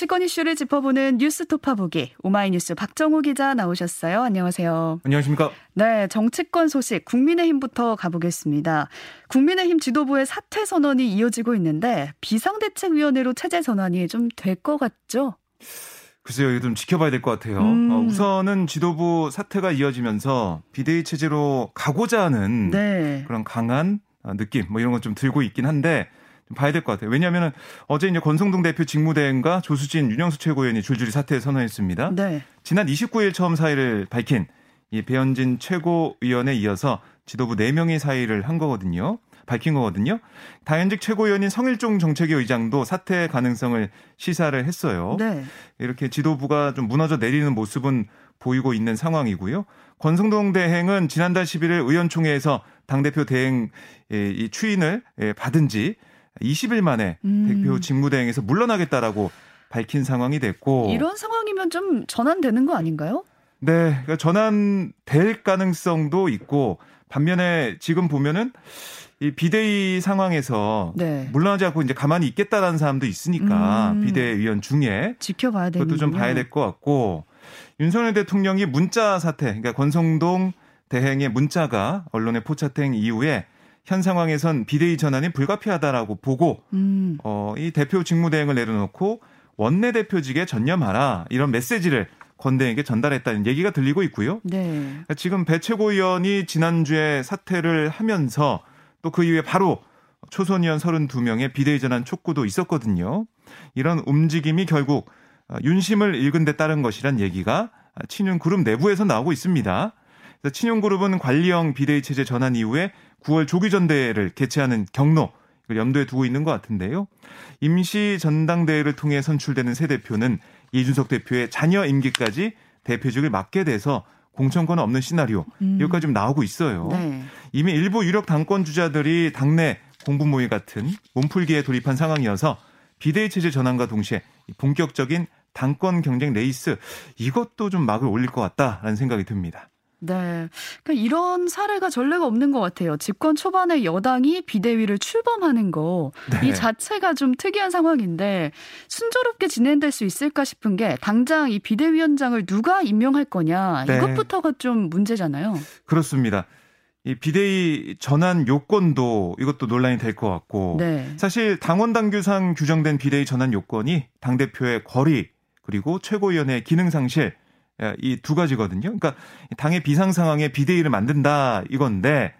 정치권 이슈를 짚어보는 뉴스 토파보기 오마이뉴스 박정우 기자 나오셨어요. 안녕하세요. 안녕하십니까? 네, 정치권 소식 국민의힘부터 가보겠습니다. 국민의힘 지도부의 사퇴 선언이 이어지고 있는데 비상대책위원회로 체제 전환이 좀 될 것 같죠? 글쎄요, 이거 좀 지켜봐야 될 것 같아요. 음. 어, 우선은 지도부 사퇴가 이어지면서 비대위 체제로 가고자 하는 네. 그런 강한 어, 느낌, 뭐 이런 건 좀 들고 있긴 한데 좀 봐야 될 것 같아요. 왜냐하면 어제 이제 권성동 대표 직무대행과 조수진, 윤영수 최고위원이 줄줄이 사퇴 선언했습니다. 네. 지난 29일 처음 사의를 밝힌 이 배현진 최고위원에 이어서 지도부 4명이 사의를 한 거거든요. 밝힌 거거든요. 다현직 최고위원인 성일종 정책위 의장도 사퇴 가능성을 시사를 했어요. 네. 이렇게 지도부가 좀 무너져 내리는 모습은 보이고 있는 상황이고요. 권성동 대행은 지난달 11일 의원총회에서 당대표 대행 이 추인을 받은 지 20일 만에 음. 대표 직무대행에서 물러나겠다라고 밝힌 상황이 됐고 이런 상황이면 좀 전환되는 거 아닌가요? 네, 그러니까 전환될 가능성도 있고 반면에 지금 보면은 이 비대위 상황에서 네. 물러나지 않고 이제 가만히 있겠다라는 사람도 있으니까 음. 비대위원 중에 지켜봐야 되는 그것도 좀 봐야 될 것 같고 윤석열 대통령이 문자 사태, 그러니까 권성동 대행의 문자가 언론에 포착된 이후에 현 상황에선 비대위 전환이 불가피하다라고 보고 음. 어, 이 대표 직무대행을 내려놓고 원내대표직에 전념하라 이런 메시지를 권대행에게 전달했다는 얘기가 들리고 있고요. 네. 지금 배 최고위원이 지난주에 사퇴를 하면서 또 그 이후에 바로 초선 의원 32명의 비대위 전환 촉구도 있었거든요. 이런 움직임이 결국 어, 윤심을 읽은 데 따른 것이란 얘기가 친윤 그룹 내부에서 나오고 있습니다. 친윤 그룹은 관리형 비대위 체제 전환 이후에 9월 조기 전대회를 개최하는 경로 염두에 두고 있는 것 같은데요. 임시 전당대회를 통해 선출되는 새 대표는 이준석 대표의 자녀 임기까지 대표직을 맡게 돼서 공천권 없는 시나리오 음. 여기까지 좀 나오고 있어요. 네. 이미 일부 유력 당권 주자들이 당내 공부 모의 같은 몸풀기에 돌입한 상황이어서 비대위 체제 전환과 동시에 본격적인 당권 경쟁 레이스 이것도 좀 막을 올릴 것 같다라는 생각이 듭니다. 네. 그러니까 이런 사례가 전례가 없는 것 같아요. 집권 초반에 여당이 비대위를 출범하는 거, 네. 이 자체가 좀 특이한 상황인데, 순조롭게 진행될 수 있을까 싶은 게, 당장 이 비대위원장을 누가 임명할 거냐, 네. 이것부터가 좀 문제잖아요. 그렇습니다. 이 비대위 전환 요건도 이것도 논란이 될 것 같고 네. 사실 당헌 당규상 규정된 비대위 전환 요건이 당 대표의 궐위 그리고 최고위원회 기능 상실 이 두 가지거든요. 그러니까 당의 비상 상황에 비대위를 만든다 이건데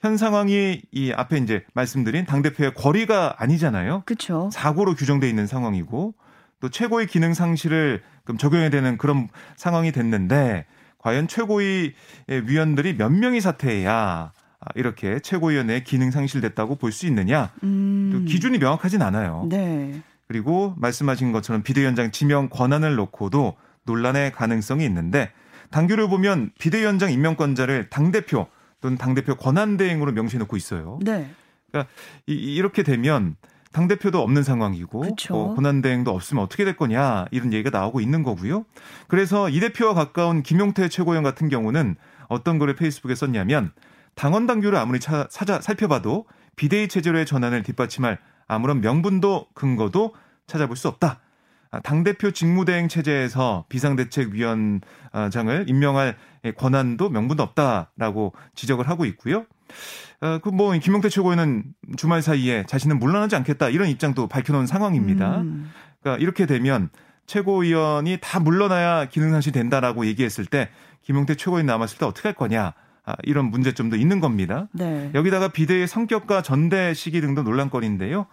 현 상황이 이 앞에 이제 말씀드린 당 대표의 거리가 아니잖아요. 그렇죠. 사고로 규정돼 있는 상황이고 또 최고의 기능 상실을 그럼 적용해야 되는 그런 상황이 됐는데 과연 최고위 위원들이 몇 명이 사퇴해야 이렇게 최고위원회 기능 상실됐다고 볼 수 있느냐? 음. 또 기준이 명확하진 않아요. 네. 그리고 말씀하신 것처럼 비대위원장 지명 권한을 놓고도 논란의 가능성이 있는데 당규를 보면 비대위원장 임명권자를 당 대표 또는 당 대표 권한 대행으로 명시해 놓고 있어요. 네. 그러니까 이, 이렇게 되면 당 대표도 없는 상황이고 그쵸. 어, 권한 대행도 없으면 어떻게 될 거냐 이런 얘기가 나오고 있는 거고요. 그래서 이 대표와 가까운 김용태 최고위원 같은 경우는 어떤 글을 페이스북에 썼냐면 당원 당규를 아무리 차, 찾아 살펴봐도 비대위 체제로의 전환을 뒷받침할 아무런 명분도 근거도 찾아볼 수 없다. 아, 당대표 직무대행 체제에서 비상대책위원장을 임명할 권한도 명분도 없다라고 지적을 하고 있고요. 어, 그뭐 김용태 최고위는 주말 사이에 자신은 물러나지 않겠다 이런 입장도 밝혀놓은 상황입니다. 음. 그러니까 이렇게 되면 최고위원이 다 물러나야 기능상실 된다라고 얘기했을 때 김용태 최고위원 남았을 때 어떻게 할 거냐 아, 이런 문제점도 있는 겁니다. 네. 여기다가 비대의 성격과 전대 시기 등도 논란거리인데요.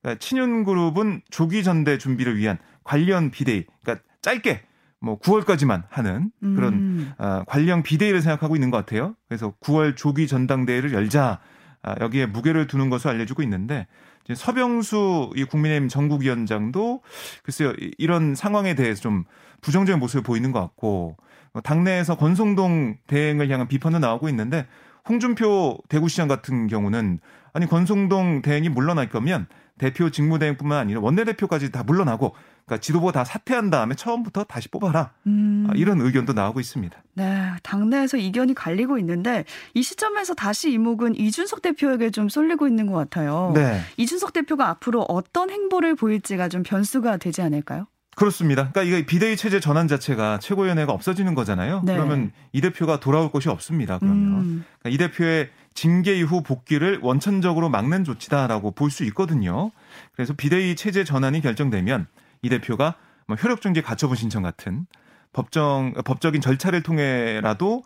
그러니까 친윤 그룹은 조기 전대 준비를 위한 관련 비대위, 그러니까 짧게 뭐 9월까지만 하는 그런 음. 어, 관련 비대위를 생각하고 있는 것 같아요. 그래서 9월 조기 전당대회를 열자 아, 여기에 무게를 두는 것으로 알려지고 있는데 이제 서병수 이 국민의힘 전국위원장도 글쎄요 이- 이런 상황에 대해서 좀 부정적인 모습을 보이는 것 같고 어, 당내에서 권성동 대행을 향한 비판도 나오고 있는데 홍준표 대구시장 같은 경우는 아니 권성동 대행이 물러날 거면 대표 직무대행뿐만 아니라 원내대표까지 다 물러나고 그러니까 지도부가 다 사퇴한 다음에 처음부터 다시 뽑아라 음. 아, 이런 의견도 나오고 있습니다. 네, 당내에서 이견이 갈리고 있는데 이 시점에서 다시 이목은 이준석 대표에게 좀 쏠리고 있는 것 같아요. 네. 이준석 대표가 앞으로 어떤 행보를 보일지가 좀 변수가 되지 않을까요? 그렇습니다. 그러니까 이게 비대위 체제 전환 자체가 최고위원회가 없어지는 거잖아요. 네. 그러면 이 대표가 돌아올 곳이 없습니다. 그러면 음. 그러니까 이 대표의 징계 이후 복귀를 원천적으로 막는 조치다라고 볼 수 있거든요. 그래서 비대위 체제 전환이 결정되면 이 대표가 뭐 효력정지 가처분 신청 같은 법정 법적인 절차를 통해라도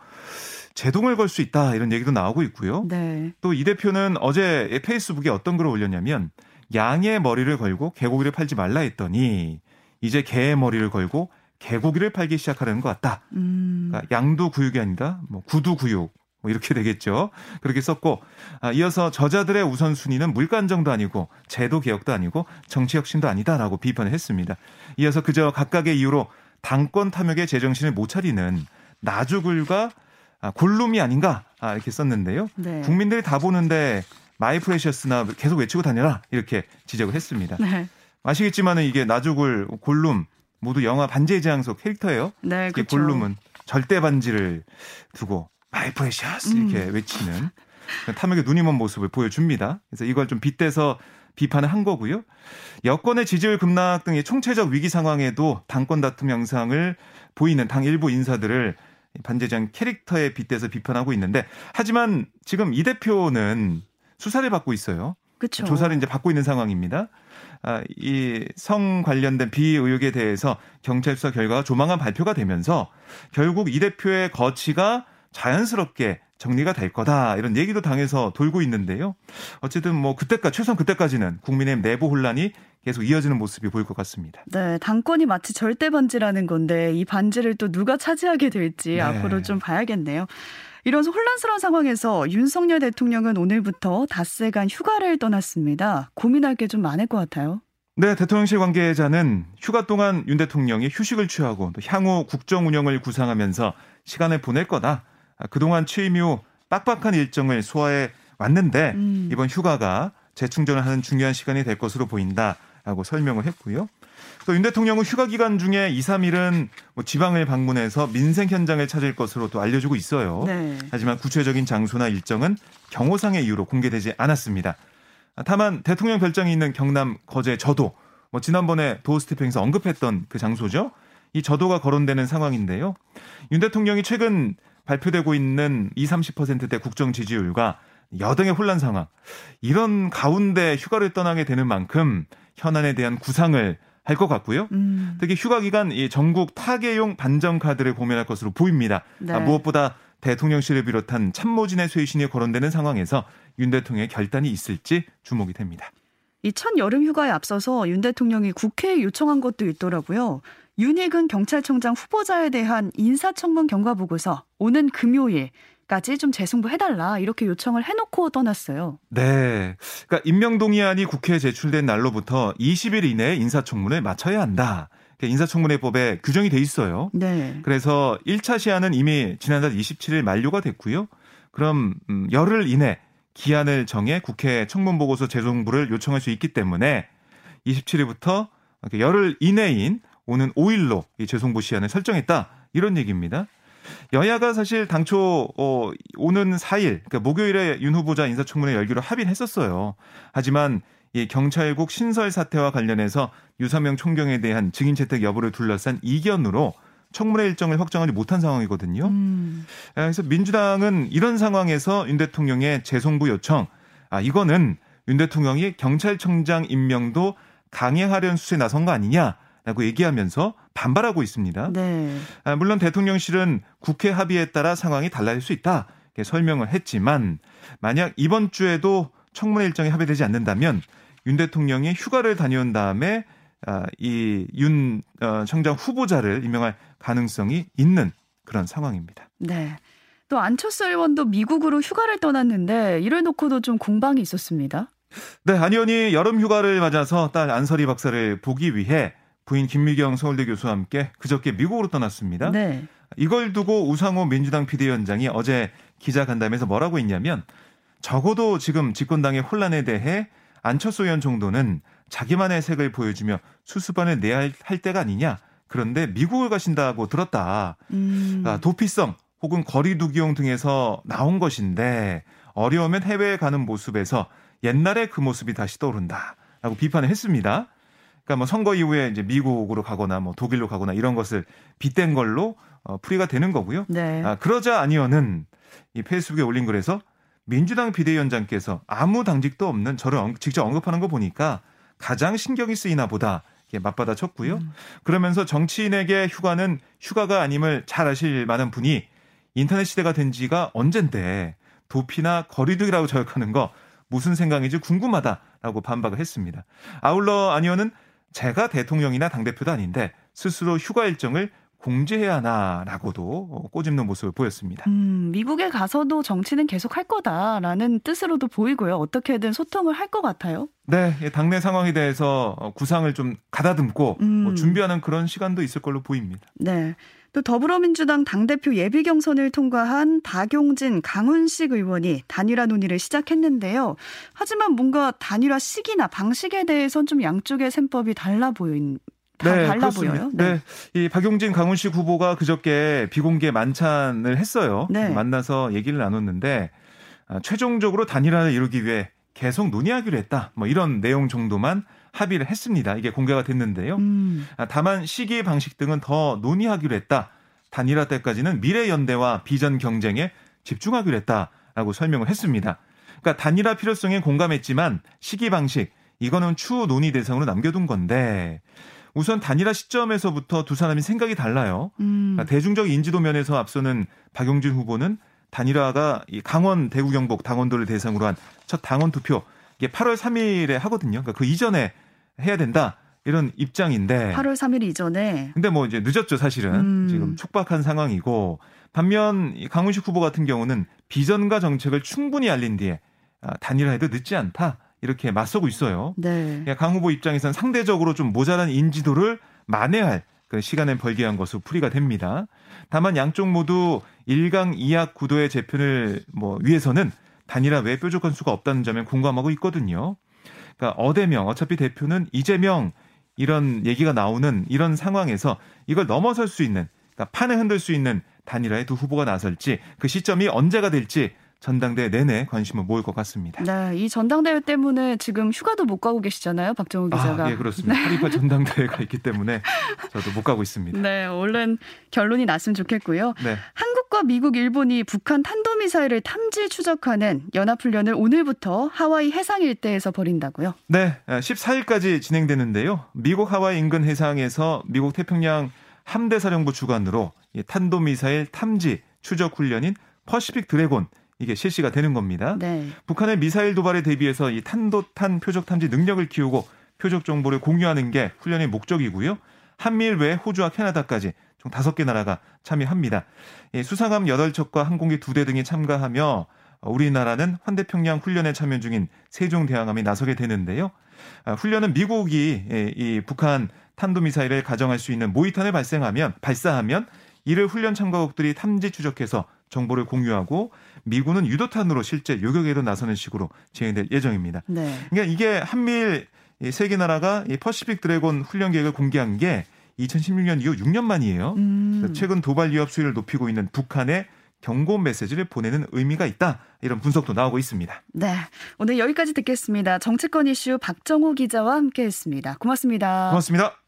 제동을 걸 수 있다 이런 얘기도 나오고 있고요. 네. 또이 대표는 어제 페이스북에 어떤 글을 올렸냐면 양의 머리를 걸고 개고기를 팔지 말라 했더니 이제 개의 머리를 걸고 개고기를 팔기 시작하려는 것 같다. 음. 그러니까 양도 구육이 아니다. 뭐 구두 구육. 뭐 이렇게 되겠죠. 그렇게 썼고 아, 이어서 저자들의 우선순위는 물가 안정도 아니고 제도 개혁도 아니고 정치 혁신도 아니다라고 비판을 했습니다. 이어서 그저 각각의 이유로 당권 탐욕에 제정신을 못 차리는 나주굴과 아, 골룸이 아닌가 아, 이렇게 썼는데요. 네. 국민들이 다 보는데 my precious나 계속 외치고 다녀라 이렇게 지적을 했습니다. 네. 아시겠지만은 이게 나즈굴, 골룸 모두 영화 반지의 제왕 속 캐릭터예요. 네, 그렇죠. 골룸은 절대 반지를 두고 my precious 이렇게 음. 외치는 탐욕에 눈이 먼 모습을 보여줍니다. 그래서 이걸 좀 빗대서 비판을 한 거고요. 여권의 지지율 급락 등의 총체적 위기 상황에도 당권 다툼 양상을 보이는 당 일부 인사들을 반재장 캐릭터에 빗대서 비판하고 있는데 하지만 지금 이 대표는 수사를 받고 있어요. 그쵸. 조사를 이제 받고 있는 상황입니다. 아, 이성 관련된 비의혹에 대해서 경찰 수사 결과가 조만간 발표가 되면서 결국 이 대표의 거취가 자연스럽게 정리가 될 거다 이런 얘기도 당해서 돌고 있는데요. 어쨌든 뭐 그때까지 최소한 그때까지는 국민의 내부 혼란이 계속 이어지는 모습이 보일 것 같습니다. 네, 당권이 마치 절대 반지라는 건데 이 반지를 또 누가 차지하게 될지 네. 앞으로 좀 봐야겠네요. 이런 혼란스러운 상황에서 윤석열 대통령은 오늘부터 닷새간 휴가를 떠났습니다. 고민할 게 좀 많을 것 같아요. 네, 대통령실 관계자는 휴가 동안 윤 대통령이 휴식을 취하고 또 향후 국정 운영을 구상하면서 시간을 보낼 거다. 아, 그동안 취임 이후 빡빡한 일정을 소화해 왔는데 음. 이번 휴가가 재충전을 하는 중요한 시간이 될 것으로 보인다라고 설명을 했고요. 또 윤 대통령은 휴가 기간 중에 2, 3일은 뭐 지방을 방문해서 민생 현장을 찾을 것으로 또 알려주고 있어요. 네. 하지만 구체적인 장소나 일정은 경호상의 이유로 공개되지 않았습니다. 다만 대통령 별장이 있는 경남 거제 저도 뭐 지난번에 도스태핑에서 언급했던 그 장소죠. 이 저도가 거론되는 상황인데요. 윤 대통령이 최근 발표되고 있는 20, 30%대 국정 지지율과 여당의 혼란 상황. 이런 가운데 휴가를 떠나게 되는 만큼 현안에 대한 구상을 할 것 같고요. 음. 특히 휴가 기간 이 전국 타계용 반정 카드를 고민할 것으로 보입니다. 네. 아, 무엇보다 대통령실을 비롯한 참모진의 쇄신이 거론되는 상황에서 윤 대통령의 결단이 있을지 주목이 됩니다. 이첫 여름 휴가에 앞서서 윤 대통령이 국회에 요청한 것도 있더라고요. 윤익은 경찰청장 후보자에 대한 인사청문 경과 보고서 오는 금요일 까지 좀 재승부해달라 이렇게 요청을 해놓고 떠났어요. 네, 그러니까 임명 동의안이 국회에 제출된 날로부터 20일 이내에 인사청문을 마쳐야 한다. 인사청문회법에 규정이 돼 있어요. 네. 그래서 1차 시한은 이미 지난달 27일 만료가 됐고요. 그럼 음, 열흘 이내 기한을 정해 국회 청문 보고서 재송부를 요청할 수 있기 때문에 27일부터 열흘 이내인 오는 5일로 이 재송부 시한을 설정했다. 이런 얘기입니다. 여야가 사실 당초 어 오는 4일 그러니까 목요일에 윤 후보자 인사청문회 열기로 합의를 했었어요. 하지만 이 경찰국 신설 사태와 관련해서 유사명 총경에 대한 증인 채택 여부를 둘러싼 이견으로 청문회 일정을 확정하지 못한 상황이거든요. 음. 아, 그래서 민주당은 이런 상황에서 윤 대통령의 재송부 요청, 아 이거는 윤 대통령이 경찰청장 임명도 강행하려는 수에 나선 거 아니냐. 라고 얘기하면서 반발하고 있습니다. 네. 아, 물론 대통령실은 국회 합의에 따라 상황이 달라질 수 있다. 이렇게 설명을 했지만 만약 이번 주에도 청문회 일정이 합의되지 않는다면 윤 대통령이 휴가를 다녀온 다음에 아, 이윤 어, 청장 후보자를 임명할 가능성이 있는 그런 상황입니다. 네. 또 안철수 의원도 미국으로 휴가를 떠났는데 이를 놓고도 좀 공방이 있었습니다. 네, 안 의원이 여름 휴가를 맞아서 딸 안설이 박사를 보기 위해 부인 김미경 서울대 교수와 함께 그저께 미국으로 떠났습니다. 네. 이걸 두고 우상호 민주당 비대위원장이 어제 기자간담회에서 뭐라고 했냐면 적어도 지금 집권당의 혼란에 대해 안철수 의원 정도는 자기만의 색을 보여주며 수습안을 내야 할 때가 아니냐. 그런데 미국을 가신다고 들었다. 음. 아, 도피성 혹은 거리두기용 등에서 나온 것인데 어려우면 해외에 가는 모습에서 옛날에 그 모습이 다시 떠오른다. 라고 비판을 했습니다. 그러니까 뭐 선거 이후에 이제 미국으로 가거나 뭐 독일로 가거나 이런 것을 빗댄 걸로 어, 풀이가 되는 거고요. 네. 아, 그러자 아니어는 이 페이스북에 올린 글에서 민주당 비대위원장께서 아무 당직도 없는 저를 직접 언급하는 거 보니까 가장 신경이 쓰이나 보다 맞받아 쳤고요. 음. 그러면서 정치인에게 휴가는 휴가가 아님을 잘 아실 만한 분이 인터넷 시대가 된 지가 언젠데 도피나 거리두기라고 저격하는 거 무슨 생각인지 궁금하다라고 반박을 했습니다. 아울러 아니오는 제가 대통령이나 당대표도 아닌데 스스로 휴가 일정을 공제해야 하나라고도 꼬집는 모습을 보였습니다. 음, 미국에 가서도 정치는 계속 할 거다라는 뜻으로도 보이고요. 어떻게든 소통을 할 것 같아요. 네, 당내 상황에 대해서 구상을 좀 가다듬고 음. 뭐 준비하는 그런 시간도 있을 걸로 보입니다. 네. 또 더불어민주당 당대표 예비 경선을 통과한 박용진, 강훈식 의원이 단일화 논의를 시작했는데요. 하지만 뭔가 단일화 시기나 방식에 대해선 좀 양쪽의 셈법이 달라 보인 네, 달라 그렇습니다. 보여요. 네. 네. 이 박용진 강훈식 후보가 그저께 비공개 만찬을 했어요. 네. 만나서 얘기를 나눴는데 아, 최종적으로 단일화를 이루기 위해 계속 논의하기로 했다. 뭐 이런 내용 정도만 합의를 했습니다. 이게 공개가 됐는데요. 음. 아, 다만 시기 방식 등은 더 논의하기로 했다. 단일화 때까지는 미래 연대와 비전 경쟁에 집중하기로 했다라고 설명을 했습니다. 그러니까 단일화 필요성에 공감했지만 시기 방식 이거는 추후 논의 대상으로 남겨둔 건데 우선 단일화 시점에서부터 두 사람이 생각이 달라요. 음. 그러니까 대중적 인지도 면에서 앞서는 박용진 후보는 단일화가 이 강원 대구 경북 당원들을 대상으로 한 첫 당원 투표 이게 8월 3일에 하거든요. 그러니까 그 이전에 해야 된다. 이런 입장인데 8월 3일 이전에 근데 뭐 이제 늦었죠 사실은 음. 지금 촉박한 상황이고 반면 강훈식 후보 같은 경우는 비전과 정책을 충분히 알린 뒤에 아, 단일화해도 늦지 않다 이렇게 맞서고 있어요. 네. 그러니까 강 후보 입장에서는 상대적으로 좀 모자란 인지도를 만회할 그 시간을 벌게 한 것으로 풀이가 됩니다. 다만 양쪽 모두 1강 2학 구도의 재편을 뭐 위해서는 단일화 외 뾰족한 수가 없다는 점에 공감하고 있거든요. 그러니까 어대명 어차피 대표는 이재명 이런 얘기가 나오는 이런 상황에서 이걸 넘어설 수 있는 그러니까 판을 흔들 수 있는 단일화에 두 후보가 나설지 그 시점이 언제가 될지 전당대회 내내 관심을 모을 것 같습니다. 네, 이 전당대회 때문에 지금 휴가도 못 가고 계시잖아요, 박정우 기자가. 아, 예, 그렇습니다. 네. 8.28 전당대회가 있기 때문에 저도 못 가고 있습니다. 네, 얼른 결론이 났으면 좋겠고요. 네. 한국과 미국, 일본이 북한 탄도미사일을 탐지 추적하는 연합훈련을 오늘부터 하와이 해상 일대에서 벌인다고요? 네, 14일까지 진행되는데요. 미국 하와이 인근 해상에서 미국 태평양 함대 사령부 주관으로 탄도미사일 탐지 추적 훈련인 퍼시픽 드래곤 이게 실시가 되는 겁니다. 네. 북한의 미사일 도발에 대비해서 이 탄도탄 표적 탐지 능력을 키우고 표적 정보를 공유하는 게 훈련의 목적이고요. 한미일 외 호주와 캐나다까지 총 다섯 개 나라가 참여합니다. 수상함 8척과 항공기 2대 등이 참가하며 우리나라는 환대평양 훈련에 참여 중인 세종대왕함이 나서게 되는데요. 아, 훈련은 미국이 이 북한 탄도미사일을 가정할 수 있는 모의탄을 발생하면 발사하면 이를 훈련 참가국들이 탐지 추적해서 정보를 공유하고 미군은 유도탄으로 실제 요격에도 나서는 식으로 진행될 예정입니다. 네. 그러니까 이게 한미일 세개 나라가 이 퍼시픽 드래곤 훈련 계획을 공개한 게 2016년 이후 6년 만이에요. 음. 최근 도발 위협 수위를 높이고 있는 북한의 경고 메시지를 보내는 의미가 있다. 이런 분석도 나오고 있습니다. 네. 오늘 여기까지 듣겠습니다. 정치권 이슈 박정호 기자와 함께 했습니다. 고맙습니다. 고맙습니다.